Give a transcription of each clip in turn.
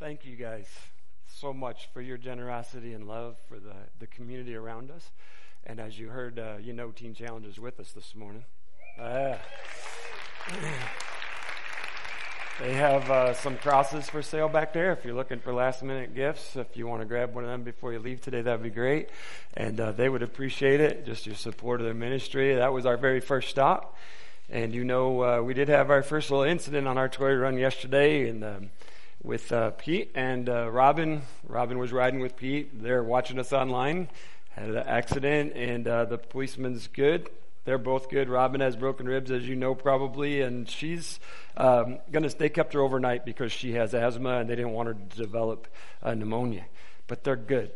Thank you guys so much for your generosity and love for the, the community around us. And as you heard, uh, you know Teen Challenge is with us this morning. Uh, they have uh, some crosses for sale back there. If you're looking for last minute gifts, if you want to grab one of them before you leave today, that'd be great. And uh, they would appreciate it, just your support of their ministry. That was our very first stop. And you know, uh, we did have our first little incident on our toy run yesterday, and um, with uh, Pete and uh, Robin. Robin was riding with Pete. They're watching us online. Had an accident, and uh, the policeman's good. They're both good. Robin has broken ribs, as you know, probably, and she's um, gonna. They kept her overnight because she has asthma, and they didn't want her to develop uh, pneumonia. But they're good.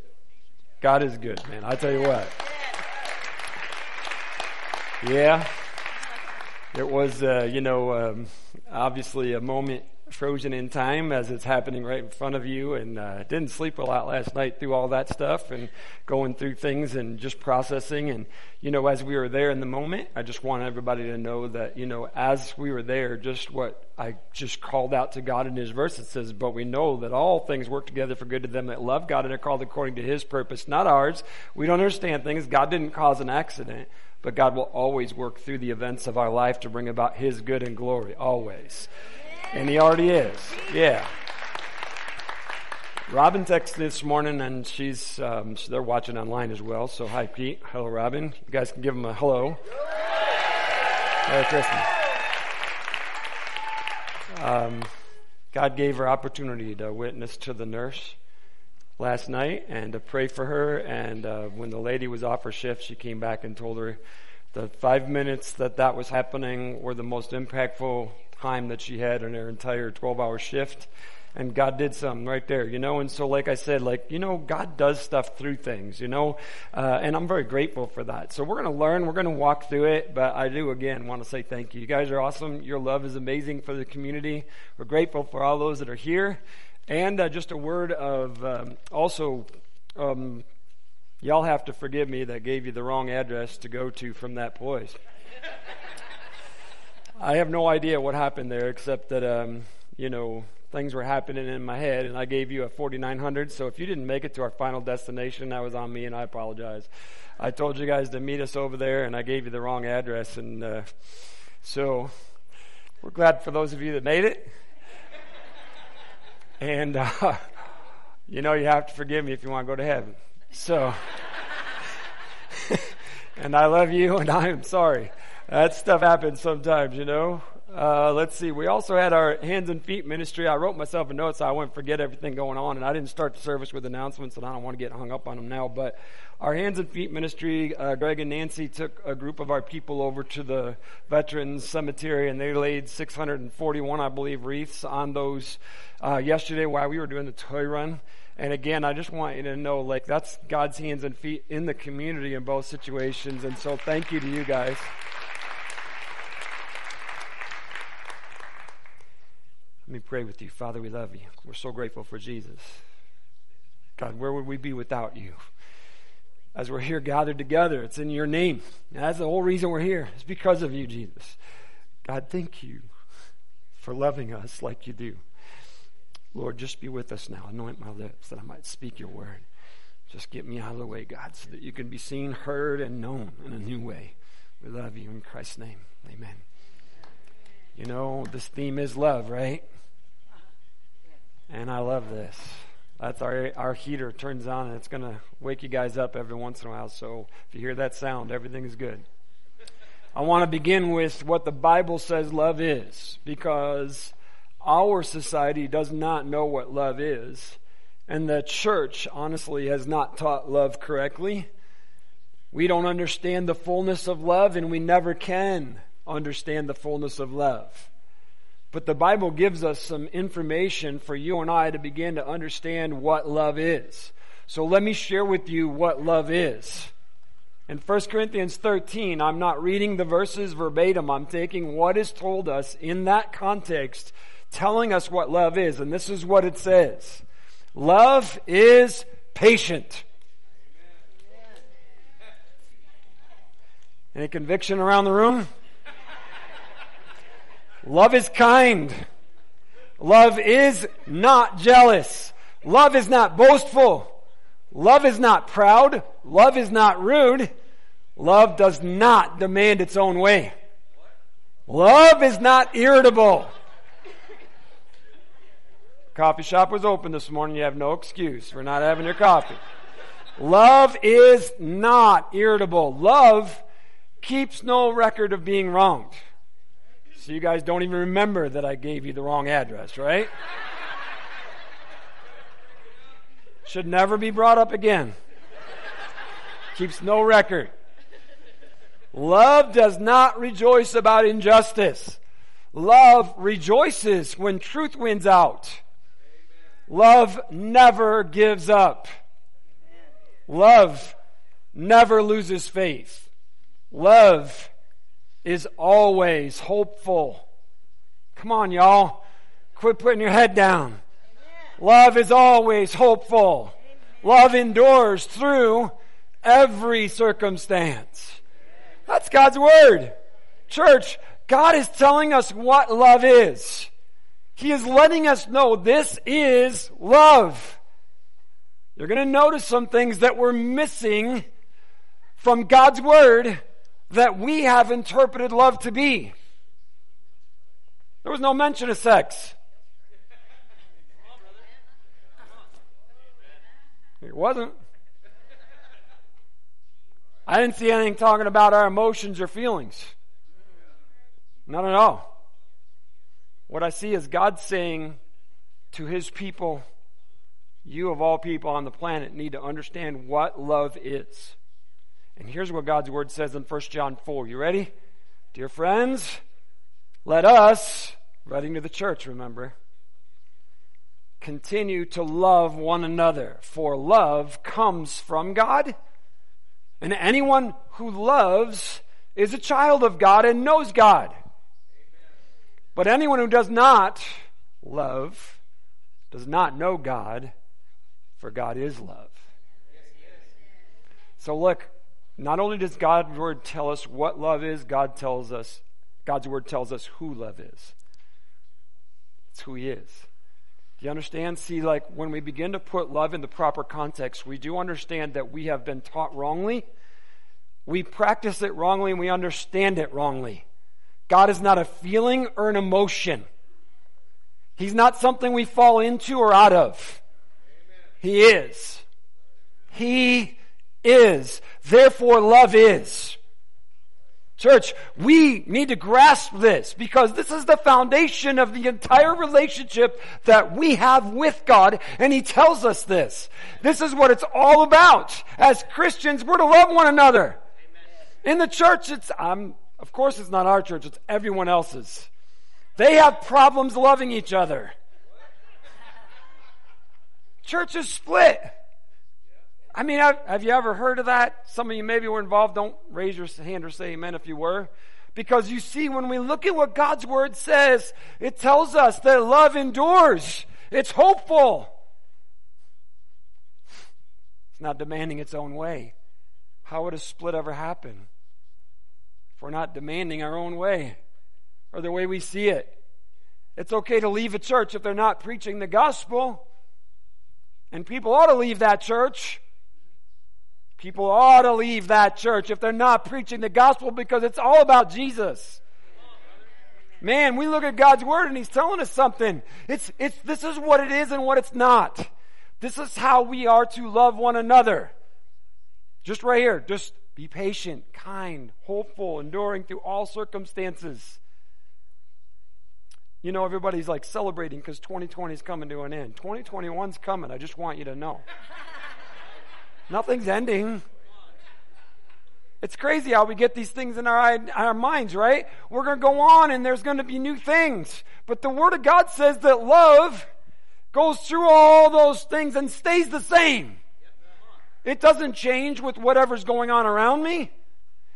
God is good, man. I tell you what. Yeah, it was, uh, you know, um, obviously a moment frozen in time as it's happening right in front of you. And uh, didn't sleep a lot last night through all that stuff and going through things and just processing. And you know as we were there in the moment i just want everybody to know that you know as we were there just what i just called out to god in his verse it says but we know that all things work together for good to them that love god and are called according to his purpose not ours. We don't understand things. God didn't cause an accident but god will always work through the events of our life to bring about his good and glory always and he already is. Yeah. Robin texted this morning, and she's um, they're watching online as well. So hi, Pete. Hello, Robin. You guys can give them a hello. Merry Christmas. Um, God gave her opportunity to witness to the nurse last night and to pray for her. And uh, when the lady was off her shift, she came back and told her the five minutes that that was happening were the most impactful time that she had in her entire 12 hour shift. And God did something right there, you know. And so, like I said, like, you know, God does stuff through things, you know. Uh, and I'm very grateful for that. So, we're going to learn, we're going to walk through it. But I do, again, want to say thank you. You guys are awesome. Your love is amazing for the community. We're grateful for all those that are here. And uh, just a word of um, also, um, y'all have to forgive me that gave you the wrong address to go to from that place. I have no idea what happened there, except that um, you know things were happening in my head, and I gave you a 4900. So if you didn't make it to our final destination, that was on me, and I apologize. I told you guys to meet us over there, and I gave you the wrong address, and uh, so we're glad for those of you that made it. And uh, you know you have to forgive me if you want to go to heaven. So, and I love you, and I am sorry that stuff happens sometimes, you know. Uh, let's see. We also had our hands and feet ministry. I wrote myself a note so I wouldn't forget everything going on, and I didn't start the service with announcements, and I don't want to get hung up on them now. But our hands and feet ministry, uh, Greg and Nancy took a group of our people over to the Veterans Cemetery, and they laid 641, I believe, wreaths on those uh, yesterday while we were doing the toy run. And again, I just want you to know, like, that's God's hands and feet in the community in both situations. And so, thank you to you guys. Let me pray with you. Father, we love you. We're so grateful for Jesus. God, where would we be without you? As we're here gathered together, it's in your name. That's the whole reason we're here. It's because of you, Jesus. God, thank you for loving us like you do. Lord, just be with us now. Anoint my lips that I might speak your word. Just get me out of the way, God, so that you can be seen, heard, and known in a new way. We love you in Christ's name. Amen. You know, this theme is love, right? And I love this. That's our our heater turns on and it's going to wake you guys up every once in a while. So if you hear that sound, everything is good. I want to begin with what the Bible says love is because our society does not know what love is. And the church, honestly, has not taught love correctly. We don't understand the fullness of love, and we never can understand the fullness of love. But the Bible gives us some information for you and I to begin to understand what love is. So let me share with you what love is. In 1 Corinthians 13, I'm not reading the verses verbatim. I'm taking what is told us in that context, telling us what love is. And this is what it says. Love is patient. Any conviction around the room? Love is kind. Love is not jealous. Love is not boastful. Love is not proud. Love is not rude. Love does not demand its own way. Love is not irritable. Coffee shop was open this morning. You have no excuse for not having your coffee. Love is not irritable. Love keeps no record of being wronged. So you guys don't even remember that I gave you the wrong address, right? Should never be brought up again. Keeps no record. Love does not rejoice about injustice. Love rejoices when truth wins out. Love never gives up. Love never loses faith. Love is always hopeful. Come on, y'all. Quit putting your head down. Love is always hopeful. Love endures through every circumstance. That's God's Word. Church, God is telling us what love is. He is letting us know this is love. You're going to notice some things that we're missing from God's Word that we have interpreted love to be. There was no mention of sex. It wasn't. I didn't see anything talking about our emotions or feelings. Not at all. What I see is God saying to his people, you of all people on the planet need to understand what love is. And here's what God's word says in 1 John 4. You ready? Dear friends, let us, writing to the church, remember, continue to love one another, for love comes from God. And anyone who loves is a child of God and knows God. But anyone who does not love does not know God, for God is love. So look, not only does God's word tell us what love is, God tells us, God's word tells us who love is. It's who he is. Do you understand? See, like when we begin to put love in the proper context, we do understand that we have been taught wrongly. We practice it wrongly and we understand it wrongly. God is not a feeling or an emotion. He's not something we fall into or out of. He is. He is. Therefore, love is. Church, we need to grasp this because this is the foundation of the entire relationship that we have with God, and He tells us this. This is what it's all about. As Christians, we're to love one another. In the church, it's, I'm, of course, it's not our church, it's everyone else's. They have problems loving each other. Church is split. I mean, have, have, you ever heard of that? Some of you maybe were involved. Don't raise your hand or say amen if you were. Because you see, when we look at what God's Word says, it tells us that love endures. It's hopeful. It's not demanding its own way. How would a split ever happen? If we're not demanding our own way or the way we see it. It's okay to leave a church if they're not preaching the gospel. And people ought to leave that church. People ought to leave that church if they're not preaching the gospel because it's all about Jesus. Man, we look at God's word and He's telling us something. It's, it's, this is what it is and what it's not. This is how we are to love one another. Just right here. Just be patient, kind, hopeful, enduring through all circumstances. You know, everybody's like celebrating because 2020 is coming to an end. 2021's coming. I just want you to know. Nothing's ending. It's crazy how we get these things in our, our minds, right? We're going to go on and there's going to be new things. But the Word of God says that love goes through all those things and stays the same. It doesn't change with whatever's going on around me.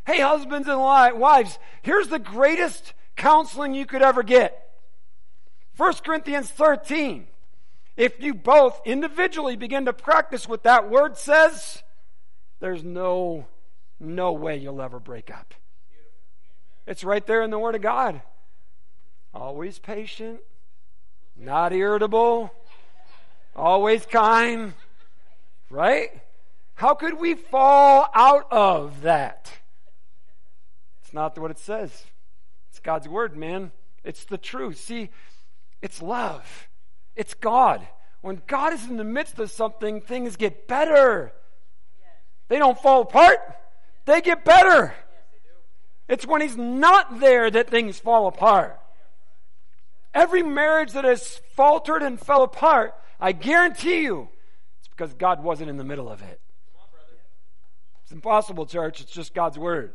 Hey, husbands and wives, here's the greatest counseling you could ever get. 1 Corinthians 13. If you both individually begin to practice what that word says, there's no, no way you'll ever break up. It's right there in the Word of God. Always patient, not irritable, always kind, right? How could we fall out of that? It's not what it says. It's God's word, man. It's the truth. See, it's love. It's God. When God is in the midst of something, things get better. They don't fall apart. They get better. It's when He's not there that things fall apart. Every marriage that has faltered and fell apart, I guarantee you, it's because God wasn't in the middle of it. It's impossible, church. It's just God's word.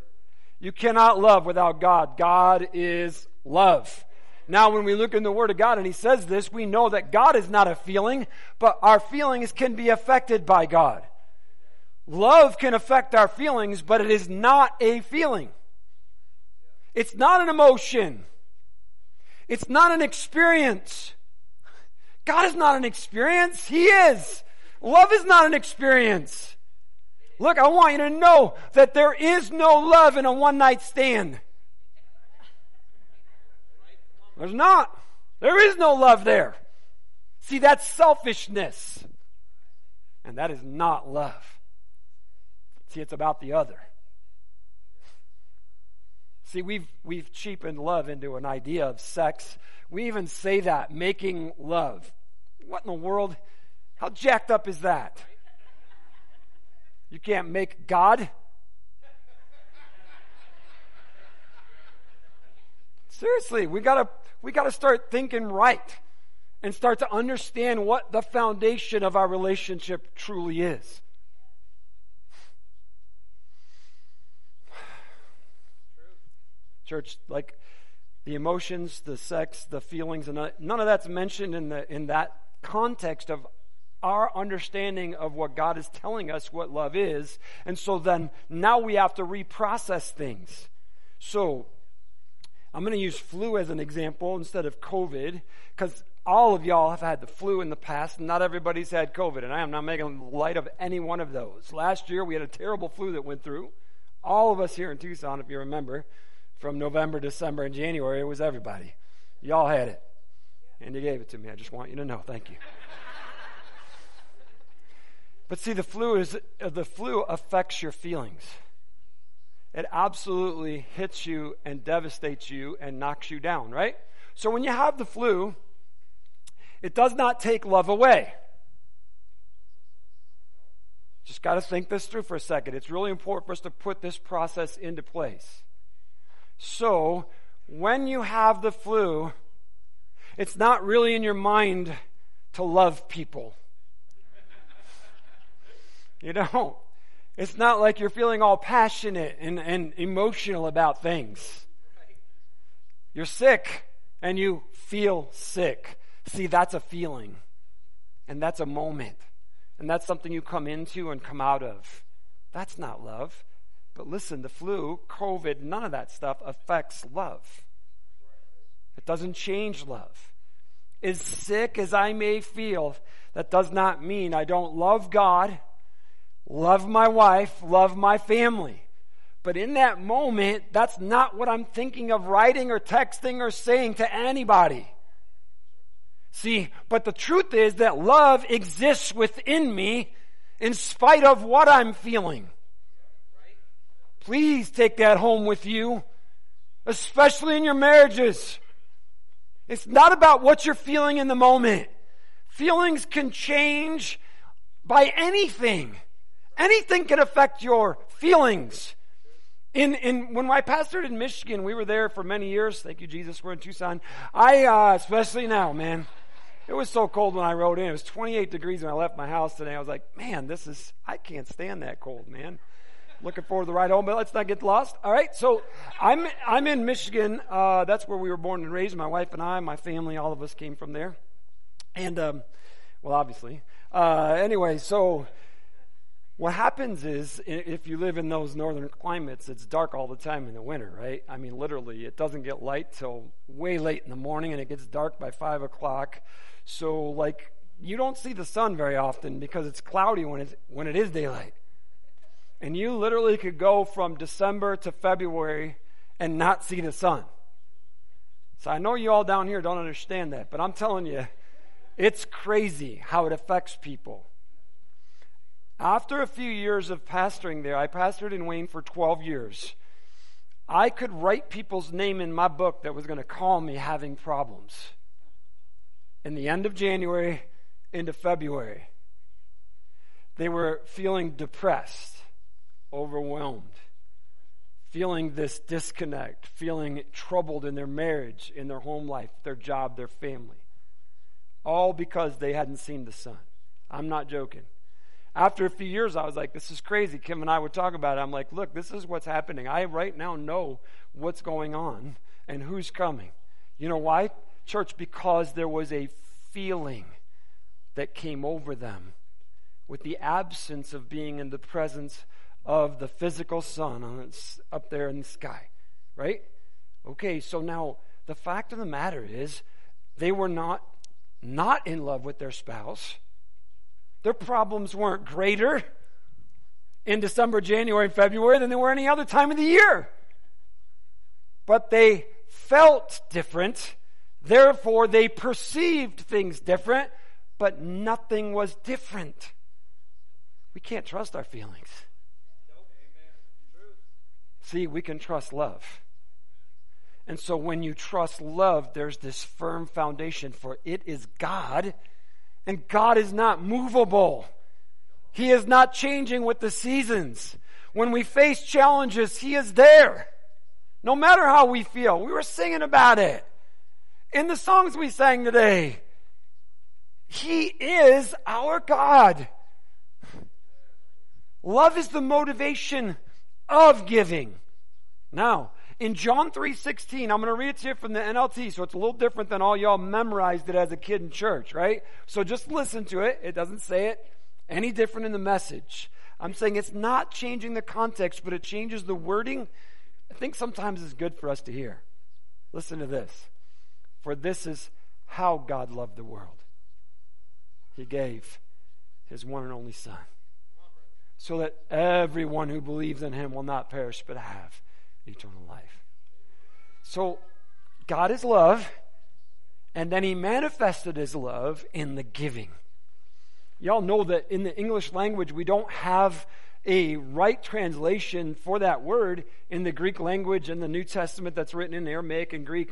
You cannot love without God. God is love. Now, when we look in the Word of God and He says this, we know that God is not a feeling, but our feelings can be affected by God. Love can affect our feelings, but it is not a feeling. It's not an emotion. It's not an experience. God is not an experience. He is. Love is not an experience. Look, I want you to know that there is no love in a one night stand. There's not. There is no love there. See, that's selfishness. And that is not love. See, it's about the other. See, we've, we've cheapened love into an idea of sex. We even say that, making love. What in the world? How jacked up is that? You can't make God. Seriously, we gotta, we gotta start thinking right and start to understand what the foundation of our relationship truly is. Church, like the emotions, the sex, the feelings, and none of that's mentioned in the in that context of our understanding of what God is telling us what love is. And so then now we have to reprocess things. So I'm going to use flu as an example instead of COVID because all of y'all have had the flu in the past. Not everybody's had COVID, and I am not making light of any one of those. Last year we had a terrible flu that went through. All of us here in Tucson, if you remember, from November, December, and January, it was everybody. Y'all had it. And you gave it to me. I just want you to know. Thank you. But see, the flu is the flu affects your feelings. It absolutely hits you and devastates you and knocks you down, right? So when you have the flu, it does not take love away. Just got to think this through for a second. It's really important for us to put this process into place. So, when you have the flu, it's not really in your mind to love people. You don't. It's not like you're feeling all passionate and, and emotional about things. You're sick and you feel sick. See, that's a feeling. And that's a moment. And that's something you come into and come out of. That's not love. But listen, the flu, COVID, none of that stuff affects love. It doesn't change love. As sick as I may feel, that does not mean I don't love God love my wife, love my family. But in that moment, that's not what I'm thinking of writing or texting or saying to anybody. See, but the truth is that love exists within me in spite of what I'm feeling. Please take that home with you, especially in your marriages. It's not about what you're feeling in the moment. Feelings can change by anything. Anything can affect your feelings. In, in, when I pastored in Michigan, we were there for many years. Thank you, Jesus. We're in Tucson. I, uh, especially now, man, it was so cold when I rode in. It was 28 degrees when I left my house today. I was like, man, this is, I can't stand that cold, man. Looking forward to the ride home, but let's not get lost. All right. So I'm, I'm in Michigan. Uh, that's where we were born and raised. My wife and I, my family, all of us came from there. And, um, well, obviously. Uh, anyway, so, what happens is, if you live in those northern climates, it's dark all the time in the winter, right? I mean, literally, it doesn't get light till way late in the morning, and it gets dark by five o'clock. So, like, you don't see the sun very often because it's cloudy when it's when it is daylight. And you literally could go from December to February and not see the sun. So I know you all down here don't understand that, but I'm telling you, it's crazy how it affects people. After a few years of pastoring there, I pastored in Wayne for 12 years. I could write people's name in my book that was going to call me having problems. In the end of January into February, they were feeling depressed, overwhelmed, feeling this disconnect, feeling troubled in their marriage, in their home life, their job, their family. All because they hadn't seen the sun. I'm not joking after a few years, I was like, this is crazy. Kim and I would talk about it. I'm like, look, this is what's happening. I right now know what's going on and who's coming. You know why? Church, because there was a feeling that came over them with the absence of being in the presence of the physical sun up there in the sky. Right? Okay, so now the fact of the matter is they were not not in love with their spouse their problems weren't greater in December, January, and February than they were any other time of the year. But they felt different. Therefore, they perceived things different, but nothing was different. We can't trust our feelings. See, we can trust love. And so when you trust love, there's this firm foundation for it is God and God is not movable. He is not changing with the seasons. When we face challenges, He is there. No matter how we feel. We were singing about it. In the songs we sang today. He is our God. Love is the motivation of giving. Now, in John 3.16, I'm going to read it to you from the NLT, so it's a little different than all y'all memorized it as a kid in church, right? So just listen to it. It doesn't say it any different in the message. I'm saying it's not changing the context, but it changes the wording. I think sometimes it's good for us to hear. Listen to this. For this is how God loved the world. He gave his one and only Son, so that everyone who believes in him will not perish but have eternal life. So, God is love, and then He manifested His love in the giving. Y'all know that in the English language, we don't have a right translation for that word in the Greek language in the New Testament that's written in Aramaic and Greek.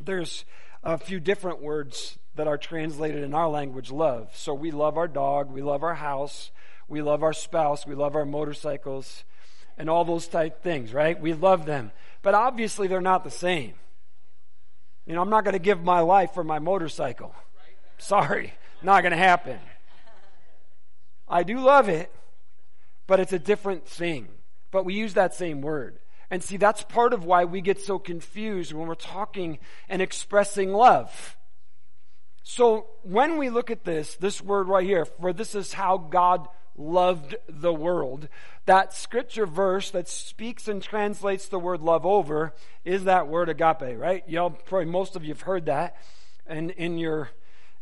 There's a few different words that are translated in our language love. So we love our dog, we love our house, we love our spouse, we love our motorcycles, and all those type things, right? We love them. But obviously they're not the same. You know, I'm not going to give my life for my motorcycle. Sorry, not going to happen. I do love it, but it's a different thing. But we use that same word. And see, that's part of why we get so confused when we're talking and expressing love. So when we look at this, this word right here, for this is how God loved the world. That scripture verse that speaks and translates the word love over is that word agape, right? Y'all probably most of you have heard that in, in your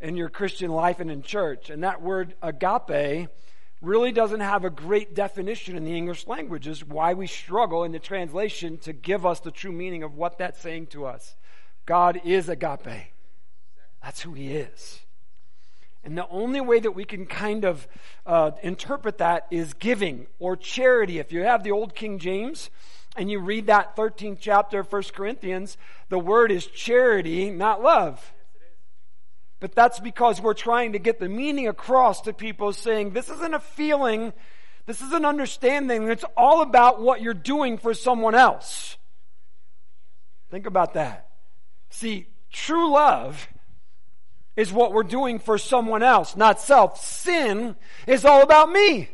in your Christian life and in church. And that word agape really doesn't have a great definition in the English language, is why we struggle in the translation to give us the true meaning of what that's saying to us. God is agape. That's who he is. And the only way that we can kind of uh, interpret that is giving or charity. If you have the old King James and you read that 13th chapter of 1 Corinthians, the word is charity, not love. But that's because we're trying to get the meaning across to people saying this isn't a feeling, this is an understanding, it's all about what you're doing for someone else. Think about that. See, true love is what we're doing for someone else, not self. Sin is all about me.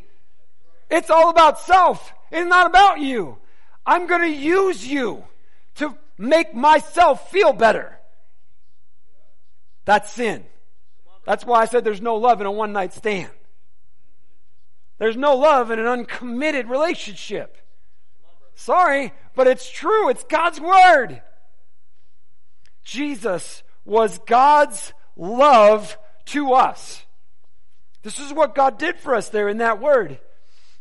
It's all about self. It's not about you. I'm going to use you to make myself feel better. That's sin. That's why I said there's no love in a one night stand. There's no love in an uncommitted relationship. Sorry, but it's true. It's God's Word. Jesus was God's love to us. This is what God did for us there in that word.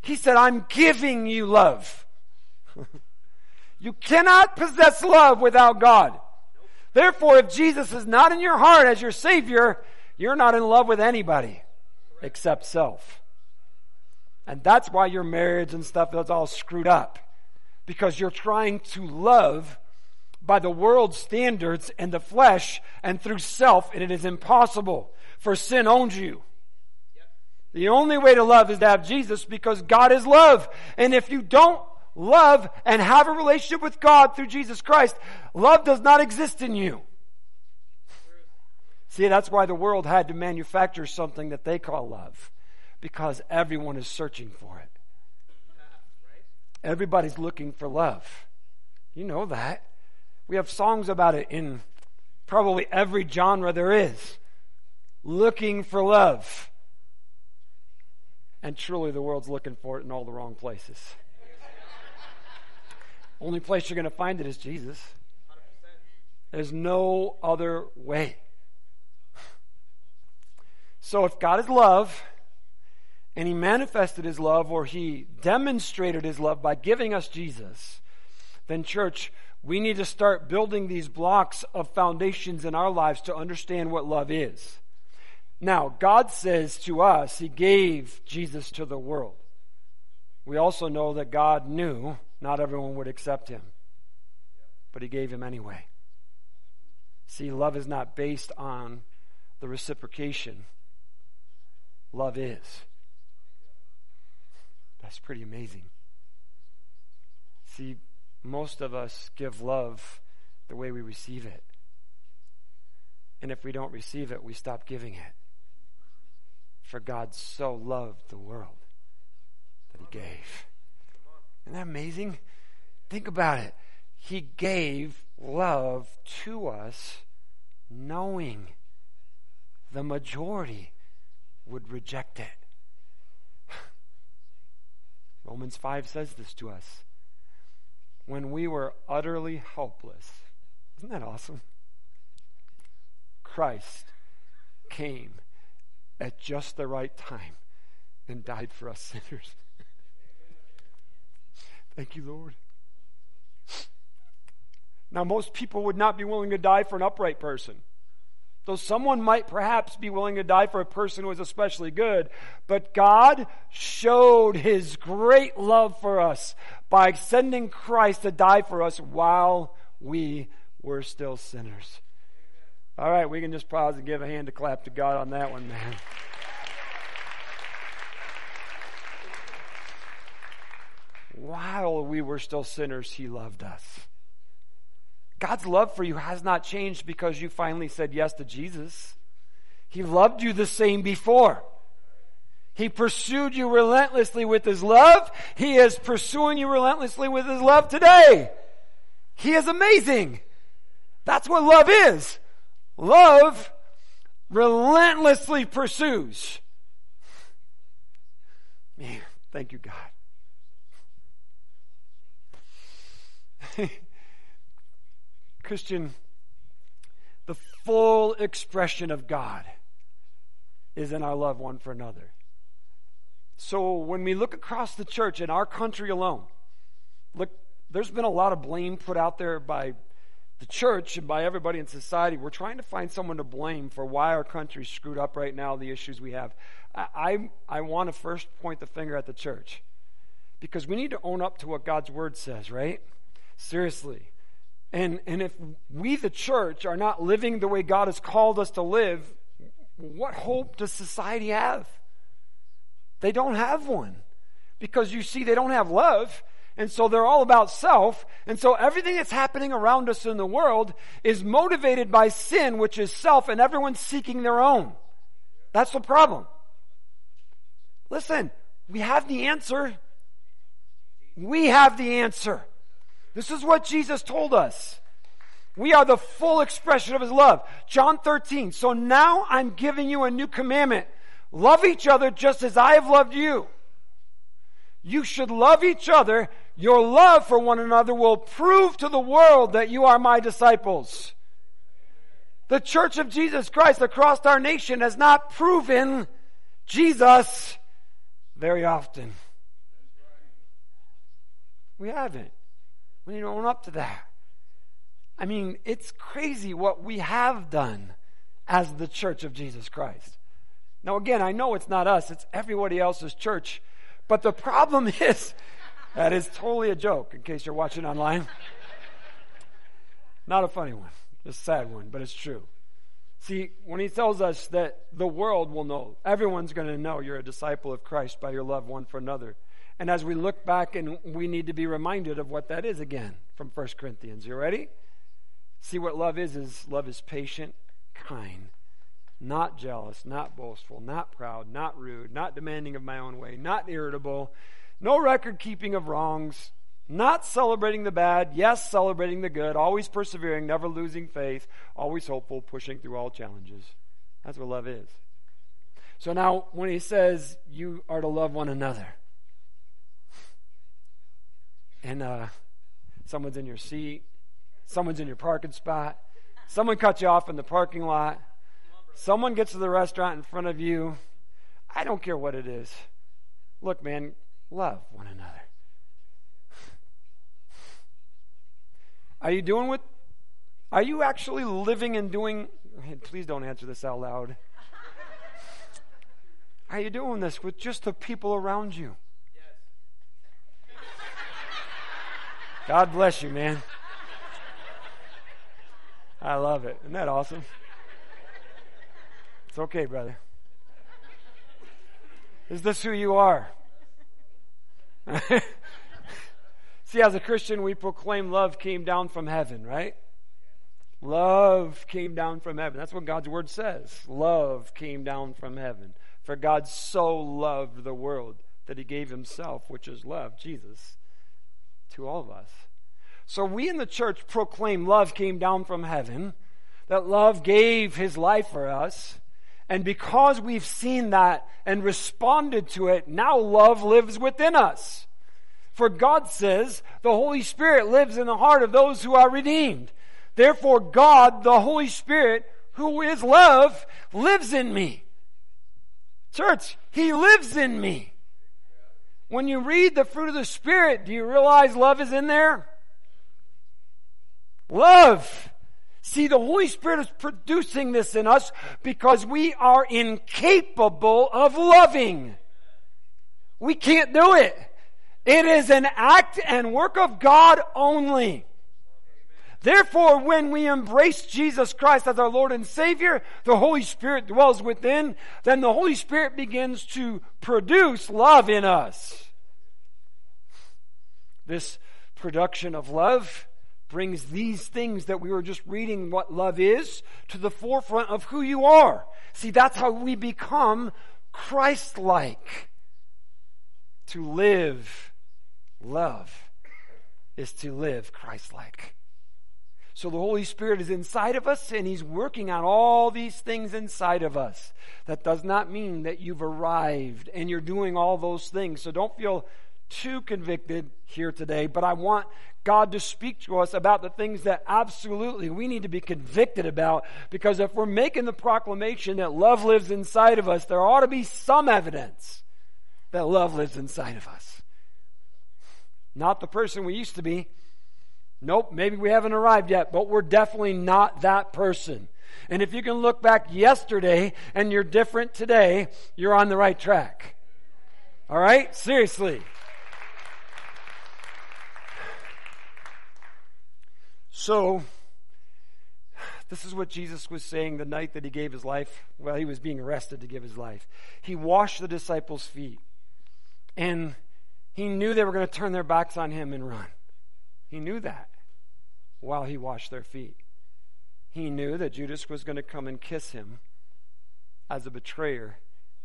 He said, I'm giving you love. you cannot possess love without God. Therefore, if Jesus is not in your heart as your Savior, you're not in love with anybody except self. And that's why your marriage and stuff is all screwed up. Because you're trying to love by the world's standards and the flesh and through self, and it is impossible, for sin owns you. The only way to love is to have Jesus because God is love. And if you don't love and have a relationship with God through Jesus Christ, love does not exist in you. See, that's why the world had to manufacture something that they call love because everyone is searching for it. Everybody's looking for love. You know that. We have songs about it in probably every genre there is. Looking for love. And truly, the world's looking for it in all the wrong places. Only place you're going to find it is Jesus. There's no other way. So, if God is love, and He manifested His love, or He demonstrated His love by giving us Jesus, then, church, we need to start building these blocks of foundations in our lives to understand what love is. Now, God says to us, He gave Jesus to the world. We also know that God knew not everyone would accept Him, but He gave Him anyway. See, love is not based on the reciprocation, love is. That's pretty amazing. See, most of us give love the way we receive it. And if we don't receive it, we stop giving it. For God so loved the world that he gave. Isn't that amazing? Think about it. He gave love to us knowing the majority would reject it. Romans 5 says this to us. When we were utterly helpless, isn't that awesome? Christ came at just the right time and died for us sinners. Thank you, Lord. Now, most people would not be willing to die for an upright person. Though someone might perhaps be willing to die for a person who is especially good, but God showed his great love for us by sending Christ to die for us while we were still sinners. All right, we can just pause and give a hand to clap to God on that one, man. While we were still sinners, he loved us. God's love for you has not changed because you finally said yes to Jesus. He loved you the same before. He pursued you relentlessly with His love. He is pursuing you relentlessly with His love today. He is amazing. That's what love is. Love relentlessly pursues. Man, thank you, God. Christian, the full expression of God is in our love one for another. So when we look across the church in our country alone, look, there's been a lot of blame put out there by the church and by everybody in society. We're trying to find someone to blame for why our country's screwed up right now, the issues we have. I, I, I want to first point the finger at the church because we need to own up to what God's word says, right? Seriously. And, and if we, the church, are not living the way God has called us to live, what hope does society have? They don't have one. Because you see, they don't have love. And so they're all about self. And so everything that's happening around us in the world is motivated by sin, which is self, and everyone's seeking their own. That's the problem. Listen, we have the answer. We have the answer. This is what Jesus told us. We are the full expression of his love. John 13. So now I'm giving you a new commandment. Love each other just as I have loved you. You should love each other. Your love for one another will prove to the world that you are my disciples. The church of Jesus Christ across our nation has not proven Jesus very often. We haven't. We need to own up to that. I mean, it's crazy what we have done as the church of Jesus Christ. Now, again, I know it's not us, it's everybody else's church. But the problem is, that is totally a joke, in case you're watching online. Not a funny one, a sad one, but it's true. See, when he tells us that the world will know, everyone's going to know you're a disciple of Christ by your love one for another. And as we look back and we need to be reminded of what that is again from 1 Corinthians. You ready? See what love is is love is patient, kind, not jealous, not boastful, not proud, not rude, not demanding of my own way, not irritable, no record keeping of wrongs, not celebrating the bad, yes, celebrating the good, always persevering, never losing faith, always hopeful, pushing through all challenges. That's what love is. So now, when he says you are to love one another, and uh, someone's in your seat, someone's in your parking spot, someone cut you off in the parking lot, someone gets to the restaurant in front of you, I don't care what it is. Look, man, love one another. Are you doing what? Are you actually living and doing? Please don't answer this out loud. Are you doing this with just the people around you? God bless you, man. I love it. Isn't that awesome? It's okay, brother. Is this who you are? See, as a Christian, we proclaim love came down from heaven, right? Love came down from heaven. That's what God's word says. Love came down from heaven. For God so loved the world that he gave himself, which is love, Jesus, to all of us. So we in the church proclaim love came down from heaven, that love gave his life for us. And because we've seen that and responded to it, now love lives within us. For God says the Holy Spirit lives in the heart of those who are redeemed. Therefore, God, the Holy Spirit, who is love, lives in me. Church, He lives in me. When you read the fruit of the Spirit, do you realize love is in there? Love. See, the Holy Spirit is producing this in us because we are incapable of loving. We can't do it. It is an act and work of God only. Therefore, when we embrace Jesus Christ as our Lord and Savior, the Holy Spirit dwells within, then the Holy Spirit begins to produce love in us. This production of love brings these things that we were just reading what love is to the forefront of who you are. See, that's how we become Christ like. To live Love is to live Christ like. So the Holy Spirit is inside of us and He's working on all these things inside of us. That does not mean that you've arrived and you're doing all those things. So don't feel too convicted here today, but I want God to speak to us about the things that absolutely we need to be convicted about because if we're making the proclamation that love lives inside of us, there ought to be some evidence that love lives inside of us. Not the person we used to be. Nope, maybe we haven't arrived yet, but we're definitely not that person. And if you can look back yesterday and you're different today, you're on the right track. All right? Seriously. So, this is what Jesus was saying the night that he gave his life. Well, he was being arrested to give his life. He washed the disciples' feet. And he knew they were going to turn their backs on him and run. He knew that while he washed their feet. He knew that Judas was going to come and kiss him as a betrayer,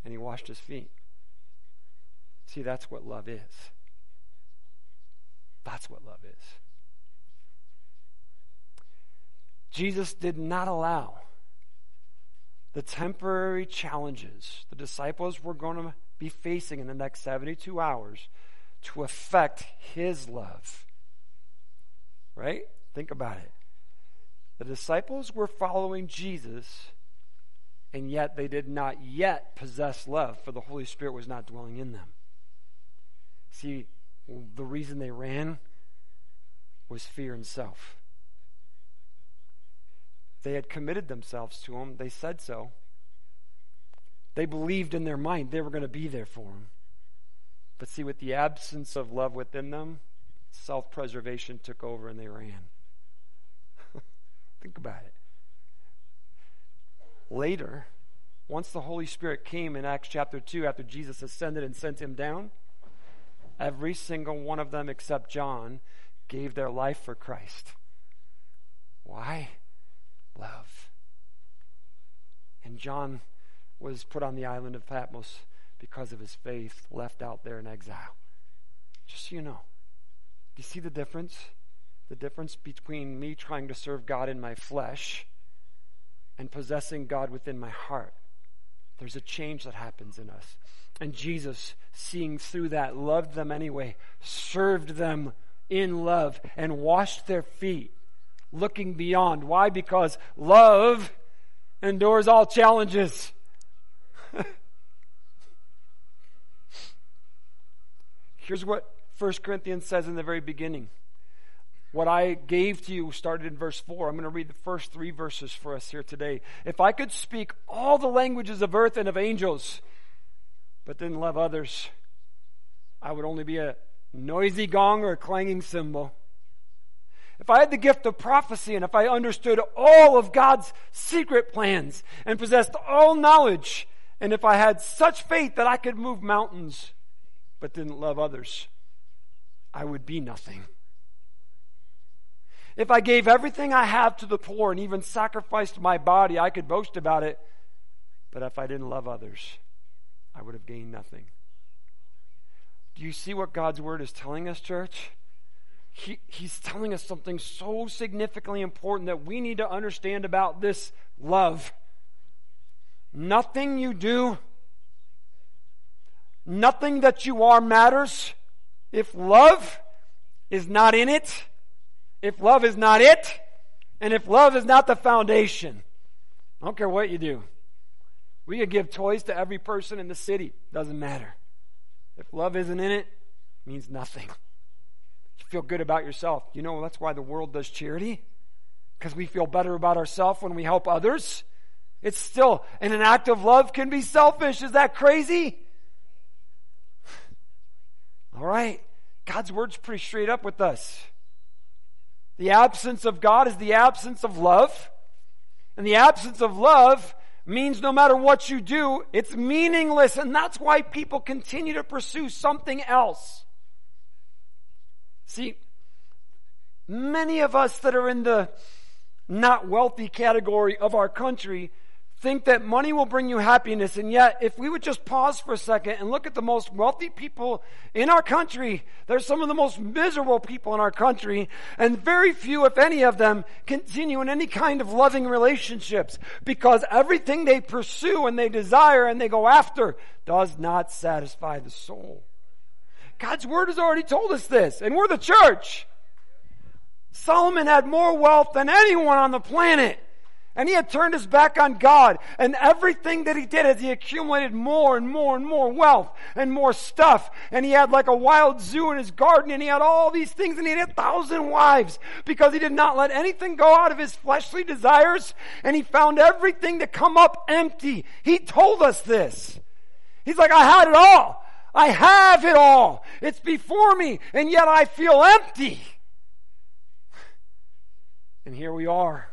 and he washed his feet. See, that's what love is. That's what love is. Jesus did not allow the temporary challenges the disciples were going to be facing in the next 72 hours to affect his love. Right? Think about it. The disciples were following Jesus, and yet they did not yet possess love, for the Holy Spirit was not dwelling in them. See, the reason they ran was fear and self. They had committed themselves to him. They said so. They believed in their mind they were going to be there for him. But see, with the absence of love within them, self preservation took over and they ran. Think about it. Later, once the Holy Spirit came in Acts chapter 2, after Jesus ascended and sent him down, every single one of them except John gave their life for Christ. Why? Love. And John was put on the island of Patmos because of his faith, left out there in exile. Just so you know. You see the difference? The difference between me trying to serve God in my flesh and possessing God within my heart. There's a change that happens in us. And Jesus, seeing through that, loved them anyway, served them in love, and washed their feet, looking beyond. Why? Because love endures all challenges. Here's what 1 Corinthians says in the very beginning. What I gave to you started in verse 4. I'm going to read the first three verses for us here today. If I could speak all the languages of earth and of angels, but didn't love others, I would only be a noisy gong or a clanging cymbal. If I had the gift of prophecy and if I understood all of God's secret plans and possessed all knowledge, and if I had such faith that I could move mountains but didn't love others, I would be nothing. If I gave everything I have to the poor and even sacrificed my body, I could boast about it. But if I didn't love others, I would have gained nothing. Do you see what God's word is telling us, church? He, he's telling us something so significantly important that we need to understand about this love. Nothing you do, nothing that you are matters if love is not in it, if love is not it, and if love is not the foundation. I don't care what you do. We could give toys to every person in the city. Doesn't matter. If love isn't in it, it means nothing. You feel good about yourself. You know that's why the world does charity? Because we feel better about ourselves when we help others. It's still, and an act of love can be selfish. Is that crazy? All right. God's word's pretty straight up with us. The absence of God is the absence of love. And the absence of love means no matter what you do, it's meaningless. And that's why people continue to pursue something else. See, many of us that are in the not wealthy category of our country think that money will bring you happiness. And yet, if we would just pause for a second and look at the most wealthy people in our country, they're some of the most miserable people in our country. And very few, if any of them, continue in any kind of loving relationships because everything they pursue and they desire and they go after does not satisfy the soul. God's word has already told us this, and we're the church. Solomon had more wealth than anyone on the planet. And he had turned his back on God. And everything that he did as he accumulated more and more and more wealth and more stuff. And he had like a wild zoo in his garden and he had all these things and he had a thousand wives because he did not let anything go out of his fleshly desires. And he found everything to come up empty. He told us this. He's like, I had it all. I have it all. It's before me and yet I feel empty. And here we are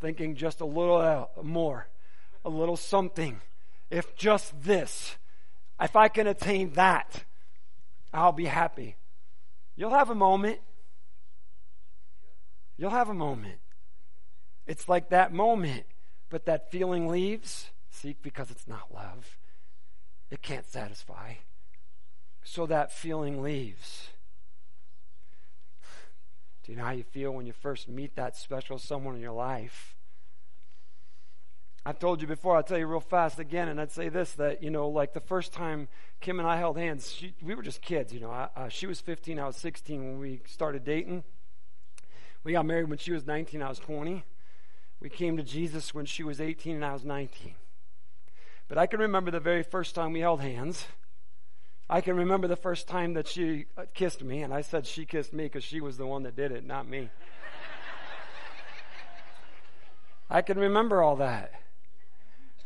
thinking just a little uh, more, a little something. If just this, if I can attain that, I'll be happy. You'll have a moment. You'll have a moment. It's like that moment, but that feeling leaves. Seek because it's not love. It can't satisfy. So that feeling leaves. Do you know how you feel when you first meet that special someone in your life? I've told you before, I'll tell you real fast again, and I'd say this that, you know, like the first time Kim and I held hands, she, we were just kids, you know. I, uh, she was 15, I was 16 when we started dating. We got married when she was 19, I was 20. We came to Jesus when she was 18 and I was 19. But I can remember the very first time we held hands. I can remember the first time that she uh, kissed me, and I said she kissed me because she was the one that did it, not me. I can remember all that.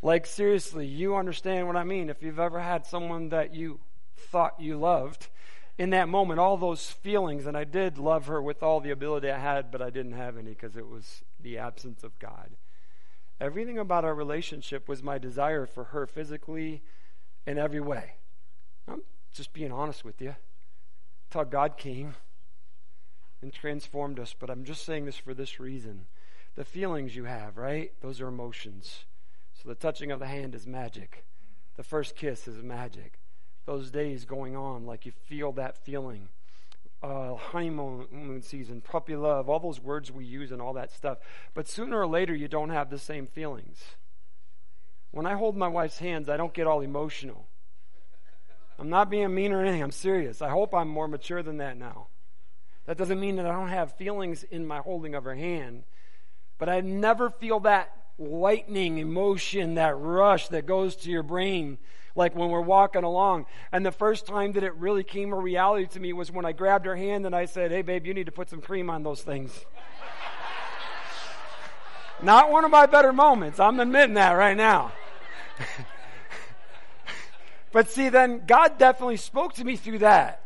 Like, seriously, you understand what I mean. If you've ever had someone that you thought you loved, in that moment, all those feelings, and I did love her with all the ability I had, but I didn't have any because it was the absence of God. Everything about our relationship was my desire for her physically in every way. I'm just being honest with you. Until God came and transformed us, but I'm just saying this for this reason. The feelings you have, right? Those are emotions. So the touching of the hand is magic. The first kiss is magic those days going on, like you feel that feeling. Uh, honeymoon season, puppy love, all those words we use and all that stuff. But sooner or later, you don't have the same feelings. When I hold my wife's hands, I don't get all emotional. I'm not being mean or anything. I'm serious. I hope I'm more mature than that now. That doesn't mean that I don't have feelings in my holding of her hand, but I never feel that lightning emotion, that rush that goes to your brain like when we're walking along. And the first time that it really came a reality to me was when I grabbed her hand and I said, Hey, babe, you need to put some cream on those things. Not one of my better moments. I'm admitting that right now. but see, then God definitely spoke to me through that.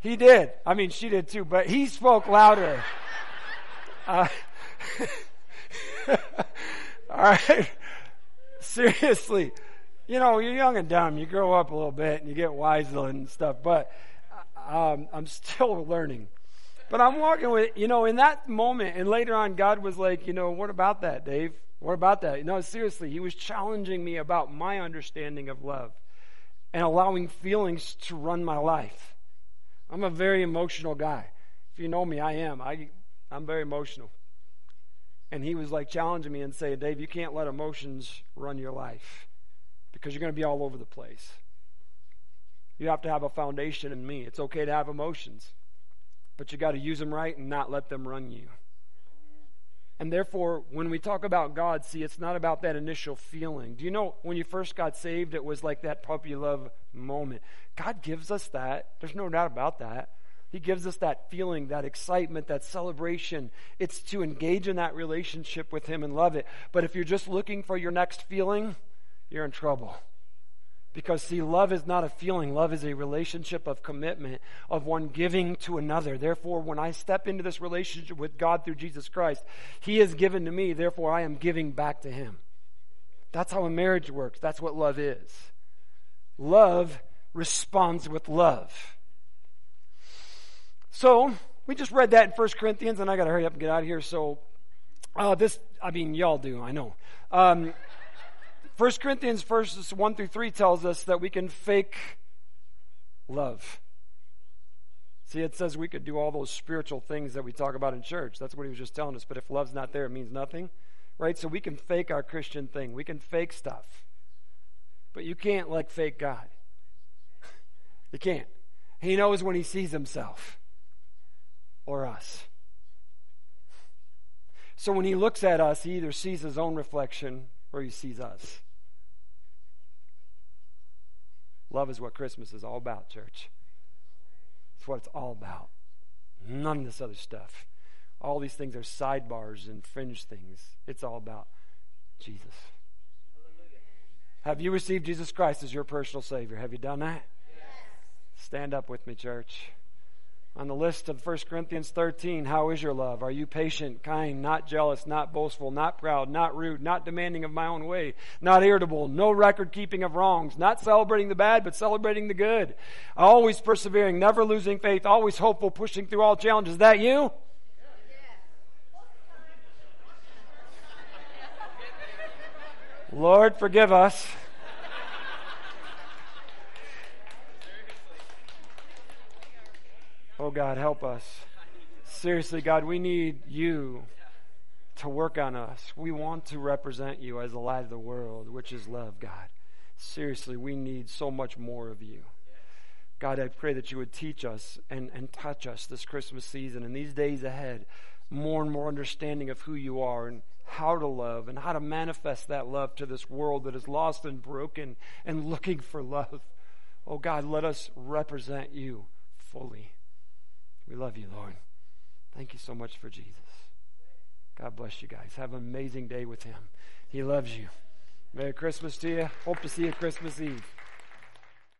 He did. I mean, she did too, but he spoke louder. Uh, all right. Seriously you know, you're young and dumb. You grow up a little bit and you get wise and stuff, but um, I'm still learning. But I'm walking with, you know, in that moment, and later on, God was like, you know, what about that, Dave? What about that? No, seriously, He was challenging me about my understanding of love and allowing feelings to run my life. I'm a very emotional guy. If you know me, I am. I, I'm very emotional. And he was like challenging me and saying, Dave, you can't let emotions run your life because you're going to be all over the place. You have to have a foundation in me. It's okay to have emotions, but you got to use them right and not let them run you. And therefore, when we talk about God, see, it's not about that initial feeling. Do you know when you first got saved, it was like that puppy love moment? God gives us that. There's no doubt about that. He gives us that feeling, that excitement, that celebration. It's to engage in that relationship with Him and love it. But if you're just looking for your next feeling, you're in trouble. Because, see, love is not a feeling. Love is a relationship of commitment, of one giving to another. Therefore, when I step into this relationship with God through Jesus Christ, He has given to me. Therefore, I am giving back to Him. That's how a marriage works. That's what love is. Love responds with love. So, we just read that in 1 Corinthians, and I got to hurry up and get out of here. So, uh, this, I mean, y'all do, I know. Um, 1 Corinthians verses 1 through 3 tells us that we can fake love. See, it says we could do all those spiritual things that we talk about in church. That's what he was just telling us. But if love's not there, it means nothing. Right? So we can fake our Christian thing. We can fake stuff. But you can't like fake God. you can't. He knows when he sees himself or us. So when he looks at us, he either sees his own reflection or he sees us. Love is what Christmas is all about, church. It's what it's all about. None of this other stuff. All these things are sidebars and fringe things. It's all about Jesus. Have you received Jesus Christ as your personal Savior? Have you done that? Yes. Stand up with me, church on the list of 1 Corinthians 13, how is your love? Are you patient, kind, not jealous, not boastful, not proud, not rude, not demanding of my own way, not irritable, no record keeping of wrongs, not celebrating the bad, but celebrating the good, always persevering, never losing faith, always hopeful, pushing through all challenges? Is that you? Lord, forgive us. Oh, God, help us. Seriously, God, we need you to work on us. We want to represent you as the light of the world, which is love, God. Seriously, we need so much more of you. God, I pray that you would teach us and, and touch us this Christmas season and these days ahead, more and more understanding of who you are and how to love and how to manifest that love to this world that is lost and broken and looking for love. Oh God, let us represent you fully. We love you, Lord. Thank you so much for Jesus. God bless you guys. Have an amazing day with Him. He loves you. Merry Christmas to you. Hope to see you Christmas Eve.